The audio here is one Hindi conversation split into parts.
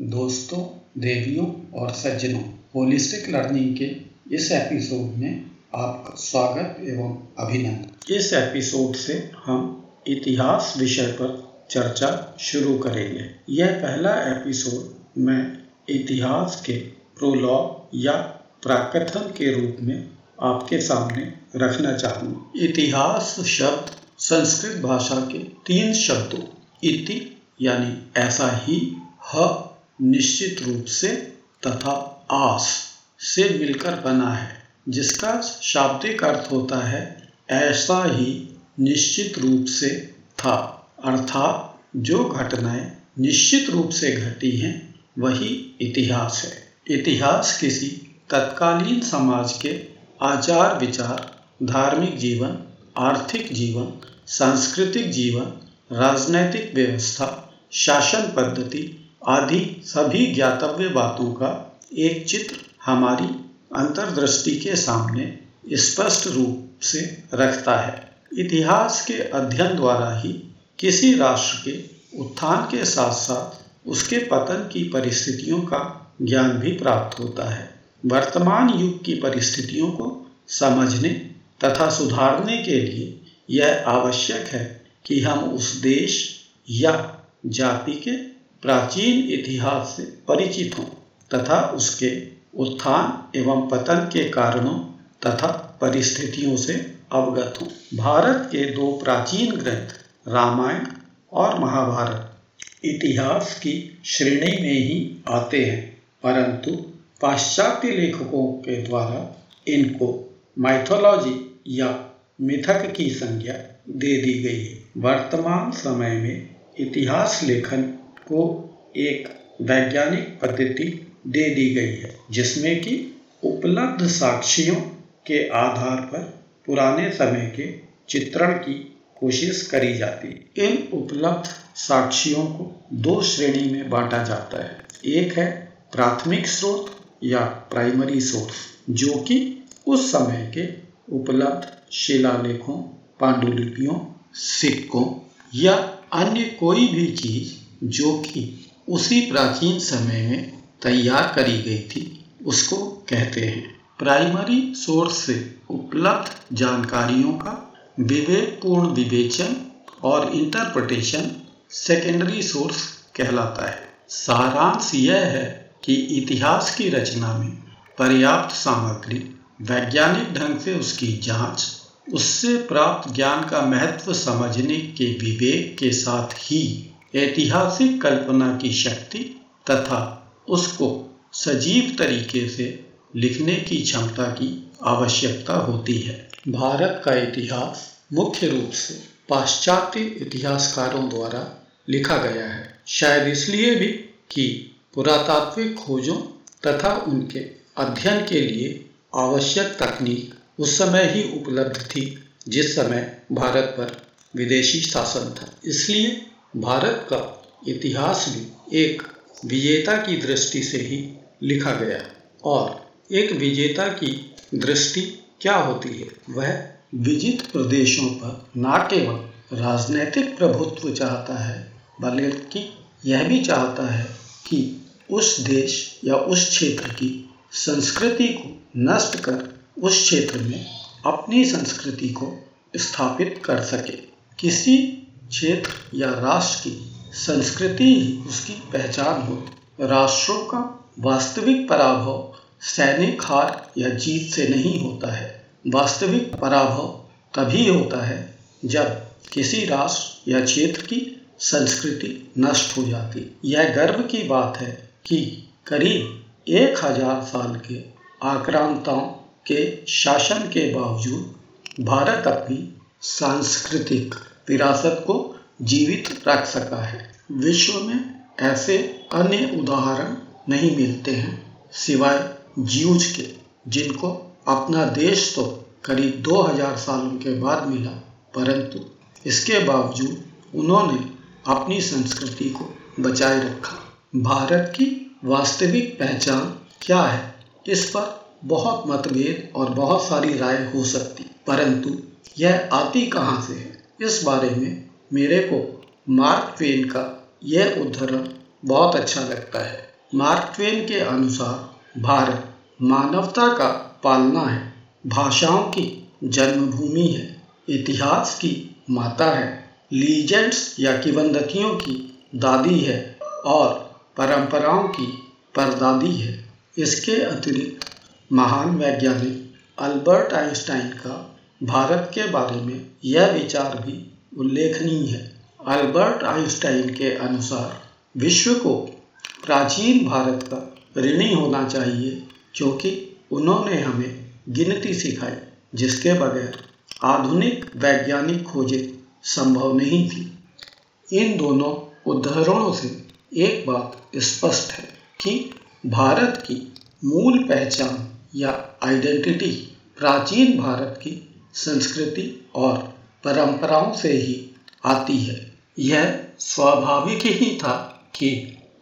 दोस्तों, देवियों और सज्जनों होलिस्टिक लर्निंग के इस एपिसोड में आपका स्वागत एवं अभिनंदन। इस एपिसोड से हम इतिहास विषय पर चर्चा शुरू करेंगे। यह पहला एपिसोड मैं इतिहास के प्रोलॉग या प्राकथन के रूप में आपके सामने रखना चाहूँगा। इतिहास शब्द संस्कृत भाषा के तीन शब्दों, इति यानी ऐसा ही, ह निश्चित रूप से तथा आस से मिलकर बना है, जिसका शाब्दिक अर्थ होता है, ऐसा ही निश्चित रूप से था। अर्थात जो घटनाएँ निश्चित रूप से घटी हैं, वही इतिहास है। इतिहास किसी तत्कालीन समाज के आचार विचार, धार्मिक जीवन, आर्थिक जीवन, सांस्कृतिक जीवन, राजनैतिक व्यवस्था, शासन पद्धति आदि सभी ज्ञातव्य बातों का एक चित्र हमारी अंतर्दृष्टि के सामने स्पष्ट रूप से रखता है। इतिहास के अध्ययन द्वारा ही किसी राष्ट्र के उत्थान के साथ साथ उसके पतन की परिस्थितियों का ज्ञान भी प्राप्त होता है। वर्तमान युग की परिस्थितियों को समझने तथा सुधारने के लिए यह आवश्यक है कि हम उस देश या जाति के प्राचीन इतिहास से परिचित हों तथा उसके उत्थान एवं पतन के कारणों तथा परिस्थितियों से अवगत हों। भारत के दो प्राचीन ग्रंथ, रामायण और महाभारत, इतिहास की श्रेणी में ही आते हैं, परंतु पाश्चात्य लेखकों के द्वारा इनको माइथोलॉजी या मिथक की संज्ञा दे दी गई है। वर्तमान समय में इतिहास लेखन को एक वैज्ञानिक पद्धति दे दी गई है, जिसमें कि उपलब्ध साक्षियों के आधार पर पुराने समय के चित्रण की कोशिश करी जाती है। इन उपलब्ध साक्षियों को दो श्रेणी में बांटा जाता है। एक है प्राथमिक स्रोत या प्राइमरी सोर्स, जो कि उस समय के उपलब्ध शिलालेखों, पांडुलिपियों, सिक्कों या अन्य कोई भी चीज़ जो कि उसी प्राचीन समय में तैयार करी गई थी, उसको कहते हैं। प्राइमरी सोर्स से उपलब्ध जानकारियों का विवेकपूर्ण विवेचन और इंटरप्रटेशन सेकेंडरी सोर्स कहलाता है। सारांश यह है कि इतिहास की रचना में पर्याप्त सामग्री वैज्ञानिक ढंग से उसकी जाँच, उससे प्राप्त ज्ञान का महत्व समझने के विवेक के साथ ही ऐतिहासिक कल्पना की शक्ति तथा उसको सजीव तरीके से लिखने की क्षमता की आवश्यकता होती है। भारत का इतिहास मुख्य रूप से पाश्चात्य इतिहासकारों द्वारा लिखा गया है। शायद इसलिए भी कि पुरातात्विक खोजों तथा उनके अध्ययन के लिए आवश्यक तकनीक उस समय ही उपलब्ध थी, जिस समय भारत पर विदेशी शासन था। इसलिए भारत का इतिहास भी एक विजेता की दृष्टि से ही लिखा गया और एक विजेता की दृष्टि क्या होती है? वह विजित प्रदेशों पर न केवल राजनैतिक प्रभुत्व चाहता है, बल्कि यह भी चाहता है कि उस देश या उस क्षेत्र की संस्कृति को नष्ट कर उस क्षेत्र में अपनी संस्कृति को स्थापित कर सके। किसी क्षेत्र या राष्ट्र की संस्कृति ही उसकी पहचान हो। राष्ट्रों का वास्तविक पराभव सैनिक हार या जीत से नहीं होता है। वास्तविक पराभव तभी होता है जब किसी राष्ट्र या क्षेत्र की संस्कृति नष्ट हो जाती। यह गर्व की बात है कि करीब एक हज़ार साल के आक्रांताओं के शासन के बावजूद भारत अपनी सांस्कृतिक विरासत को जीवित रख सका है। विश्व में ऐसे अन्य उदाहरण नहीं मिलते हैं, सिवाय ज्यूज के, जिनको अपना देश तो करीब 2000 सालों के बाद मिला, परंतु इसके बावजूद उन्होंने अपनी संस्कृति को बचाए रखा। भारत की वास्तविक पहचान क्या है, इस पर बहुत मतभेद और बहुत सारी राय हो सकती, परंतु यह आती कहाँ से है? इस बारे में मेरे को मार्क ट्वेन का यह उद्धरण बहुत अच्छा लगता है। मार्क ट्वेन के अनुसार भारत मानवता का पालना है, भाषाओं की जन्मभूमि है, इतिहास की माता है, लीजेंड्स या किवंदतियों की दादी है और परंपराओं की परदादी है। इसके अतिरिक्त महान वैज्ञानिक अल्बर्ट आइंस्टाइन का भारत के बारे में यह विचार भी उल्लेखनीय है। अल्बर्ट आइंस्टाइन के अनुसार, विश्व को प्राचीन भारत का ऋणी होना चाहिए क्योंकि उन्होंने हमें गिनती सिखाई, जिसके बगैर आधुनिक वैज्ञानिक खोजें संभव नहीं थी। इन दोनों उदाहरणों से एक बात स्पष्ट है कि भारत की मूल पहचान या आइडेंटिटी प्राचीन भारत की संस्कृति और परंपराओं से ही आती है। यह स्वाभाविक ही था कि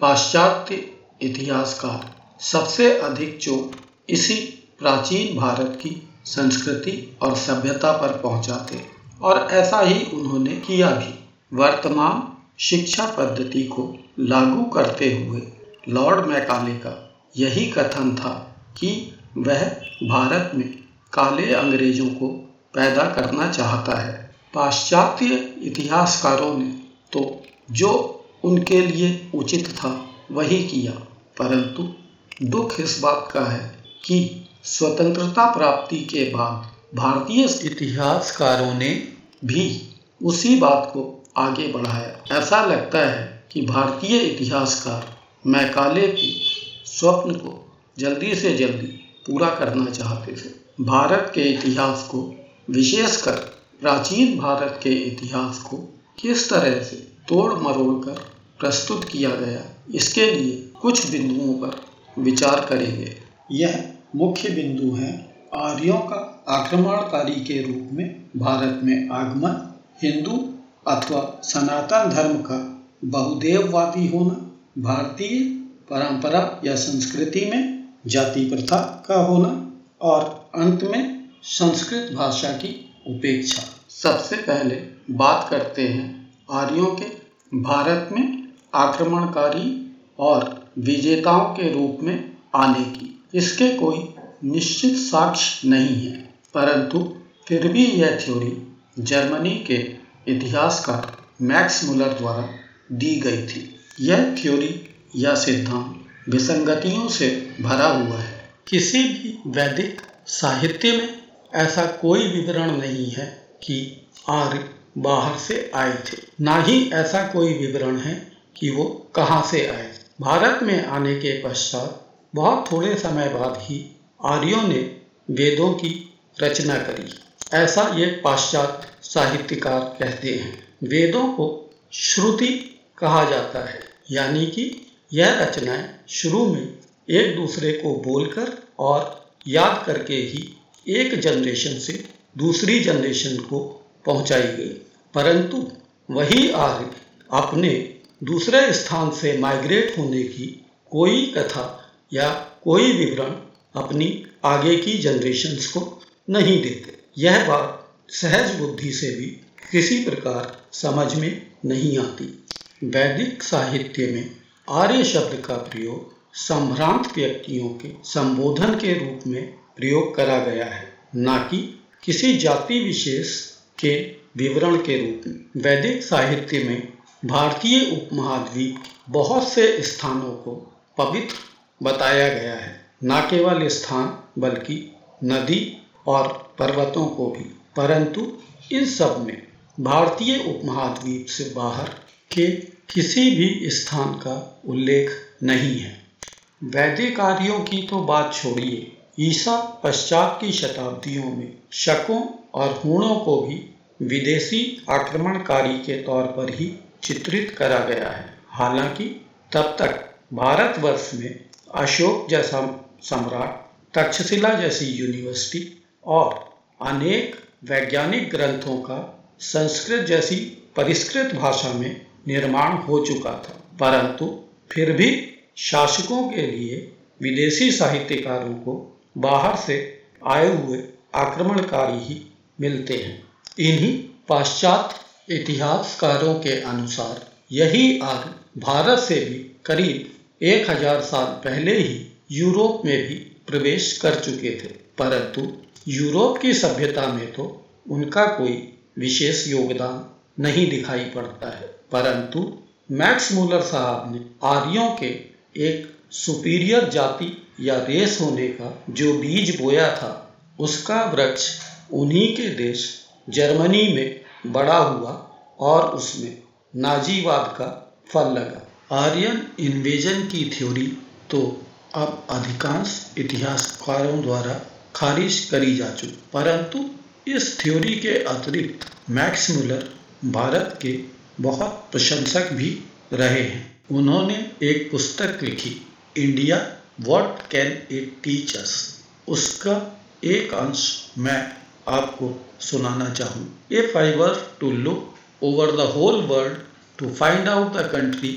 पाश्चात्य इतिहासकार सबसे अधिक चोट इसी प्राचीन भारत की संस्कृति और सभ्यता पर पहुंचाते और ऐसा ही उन्होंने किया भी। वर्तमान शिक्षा पद्धति को लागू करते हुए लॉर्ड मैकाले का यही कथन था कि वह भारत में काले अंग्रेज़ों को पैदा करना चाहता है। पाश्चात्य इतिहासकारों ने तो जो उनके लिए उचित था, वही किया। परंतु दुख इस बात का है कि स्वतंत्रता प्राप्ति के बाद भारतीय इतिहासकारों ने भी उसी बात को आगे बढ़ाया। ऐसा लगता है कि भारतीय इतिहासकार मैकाले की स्वप्न को जल्दी से जल्दी पूरा करना चाहते थे। भारत के इतिहास को विशेषकर प्राचीन भारत के इतिहास को किस तरह से तोड़ मरोड़ कर प्रस्तुत किया गया, इसके लिए कुछ बिंदुओं पर विचार करेंगे। यह मुख्य बिंदु है आर्यों का आक्रमणकारी के रूप में भारत में आगमन, हिंदू अथवा सनातन धर्म का बहुदेववादी होना, भारतीय परंपरा या संस्कृति में जाति प्रथा का होना, और अंत में संस्कृत भाषा की उपेक्षा। सबसे पहले बात करते हैं आर्यों के। भारत में आक्रमणकारी और विजेताओं के रूप में आने की। इसके कोई निश्चित साक्ष्य नहीं है। परंतु फिर भी यह थ्योरी जर्मनी के इतिहासकार मैक्स मुलर द्वारा दी गई थी। यह थ्योरी या सिद्धांत विसंगतियों से भरा हुआ है। किसी भी वैदिक साहित्य में ऐसा कोई विवरण नहीं है कि आर्य बाहर से आए थे। ना ही ऐसा कोई विवरण है कि वो कहाँ से आए। भारत में आने के पश्चात बहुत थोड़े समय बाद ही आर्यों ने वेदों की रचना करी। ऐसा ये पाश्चात्य साहित्यकार कहते हैं। वेदों को श्रुति कहा जाता है, यानी कि यह रचनाएँ शुरू में एक दूसरे को बोलकर और याद करके ही एक जनरेशन से दूसरी जनरेशन को पहुंचाई गई। परंतु वही आर्य अपने दूसरे स्थान से माइग्रेट होने की कोई कथा या कोई विवरण अपनी आगे की जनरेशन्स को नहीं देते। यह बात सहज बुद्धि से भी किसी प्रकार समझ में नहीं आती। वैदिक साहित्य में आर्य शब्द का प्रयोग संभ्रांत व्यक्तियों के संबोधन के रूप में प्रयोग करा गया है, न कि किसी जाति विशेष के विवरण के रूप में। वैदिक साहित्य में भारतीय उपमहाद्वीप बहुत से स्थानों को पवित्र बताया गया है। न केवल स्थान, बल्कि नदी और पर्वतों को भी। परंतु इन सब में भारतीय उपमहाद्वीप से बाहर के किसी भी स्थान का उल्लेख नहीं है। वैदिक कार्यों की तो बात छोड़िए। ईसा पश्चात की शताब्दियों में शकों और हूणों को भी विदेशी आक्रमणकारी के तौर पर ही चित्रित करा गया है। हालाँकि तब तक भारतवर्ष में अशोक जैसा सम्राट, तक्षशिला जैसी यूनिवर्सिटी और अनेक वैज्ञानिक ग्रंथों का संस्कृत जैसी परिष्कृत भाषा में निर्माण हो चुका था। परंतु फिर भी शासकों के लिए विदेशी साहित्यकारों को बाहर से आए हुए आक्रमणकारी ही मिलते हैं। इन्हीं पाश्चात्य इतिहासकारों के अनुसार यही आग भारत से भी करीब एक हज़ार साल पहले ही यूरोप में भी प्रवेश कर चुके थे। परंतु यूरोप की सभ्यता में तो उनका कोई विशेष योगदान नहीं दिखाई पड़ता है। परंतु मैक्स मूलर साहब ने आर्यों के एक सुपीरियर जाति या देश होने का जो बीज बोया था, उसका वृक्ष उन्हीं के देश, जर्मनी में बड़ा हुआ और उसमें नाजीवाद का फल लगा। आर्यन इन्वेजन की थ्योरी तो अब अधिकांश इतिहासकारों द्वारा खारिज करी जा चुकी। परंतु इस थ्योरी के अतिरिक्त मैक्स मुलर भारत के बहुत प्रशंसक भी रहे हैं। उन्होंने एक पुस्तक लिखी। India what can it teach us उसका एक अंश मैं आपको सुनाना चाहूँ। If I were to look over the whole world to find out the country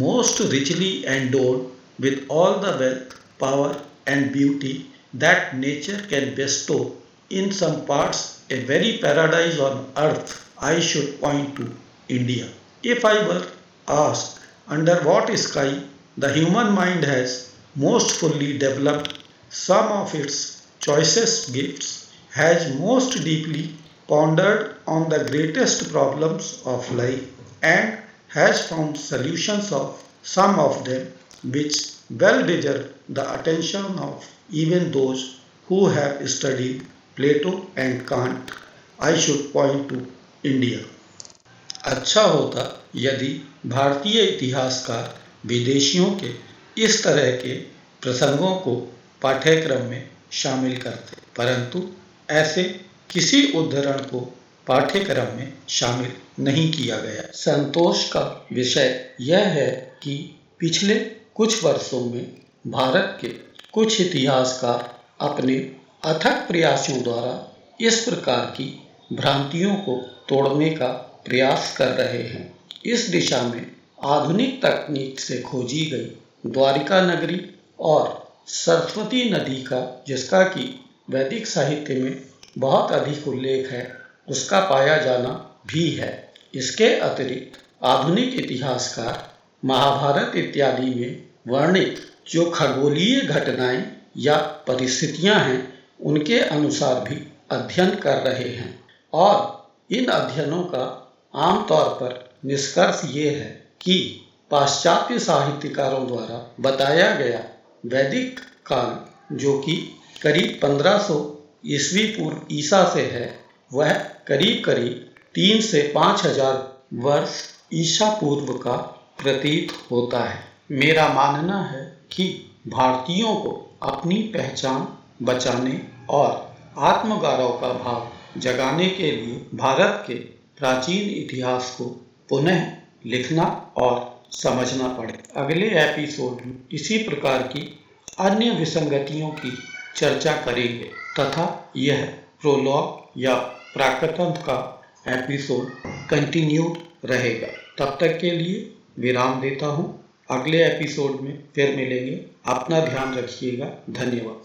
most richly endowed with all the wealth power and beauty that nature can bestow in some parts a very paradise on earth I should point to India if I were asked under what sky the human mind has most fully developed some of its choicest gifts has most deeply pondered on the greatest problems of life and has found solutions of some of them which well deserve the attention of even those who have studied Plato and Kant. I should point to India. अच्छा होता यदि भारतीय इतिहासकार विदेशियों के इस तरह के प्रसंगों को पाठ्यक्रम में शामिल करते। परंतु ऐसे किसी उद्धरण को पाठ्यक्रम में शामिल नहीं किया गया। संतोष का विषय यह है कि पिछले कुछ वर्षों में भारत के कुछ इतिहासकार अपने अथक प्रयासों द्वारा इस प्रकार की भ्रांतियों को तोड़ने का प्रयास कर रहे हैं। इस दिशा में आधुनिक तकनीक से खोजी गई द्वारिका नगरी और सरस्वती नदी का, जिसका कि वैदिक साहित्य में बहुत अधिक उल्लेख है, उसका पाया जाना भी है। इसके अतिरिक्त आधुनिक इतिहासकार महाभारत इत्यादि में वर्णित जो खगोलीय घटनाएँ या परिस्थितियाँ हैं, उनके अनुसार भी अध्ययन कर रहे हैं। और इन अध्ययनों का आमतौर पर निष्कर्ष ये है कि पाश्चात्य साहित्यकारों द्वारा बताया गया वैदिक काल जो कि करीब 1500 ईस्वी पूर्व ईसा से है, वह करीब करीब तीन से पाँच हज़ार वर्ष ईसा पूर्व का प्रतीत होता है। मेरा मानना है कि भारतीयों को अपनी पहचान बचाने और आत्मगौरव का भाव जगाने के लिए भारत के प्राचीन इतिहास को पुनः लिखना और समझना पड़े। अगले एपिसोड में इसी प्रकार की अन्य विसंगतियों की चर्चा करेंगे, तथा यह प्रोलॉग या प्राकतंत्र का एपिसोड कंटिन्यू रहेगा। तब तक के लिए विराम देता हूँ। अगले एपिसोड में फिर मिलेंगे। अपना ध्यान रखिएगा। धन्यवाद।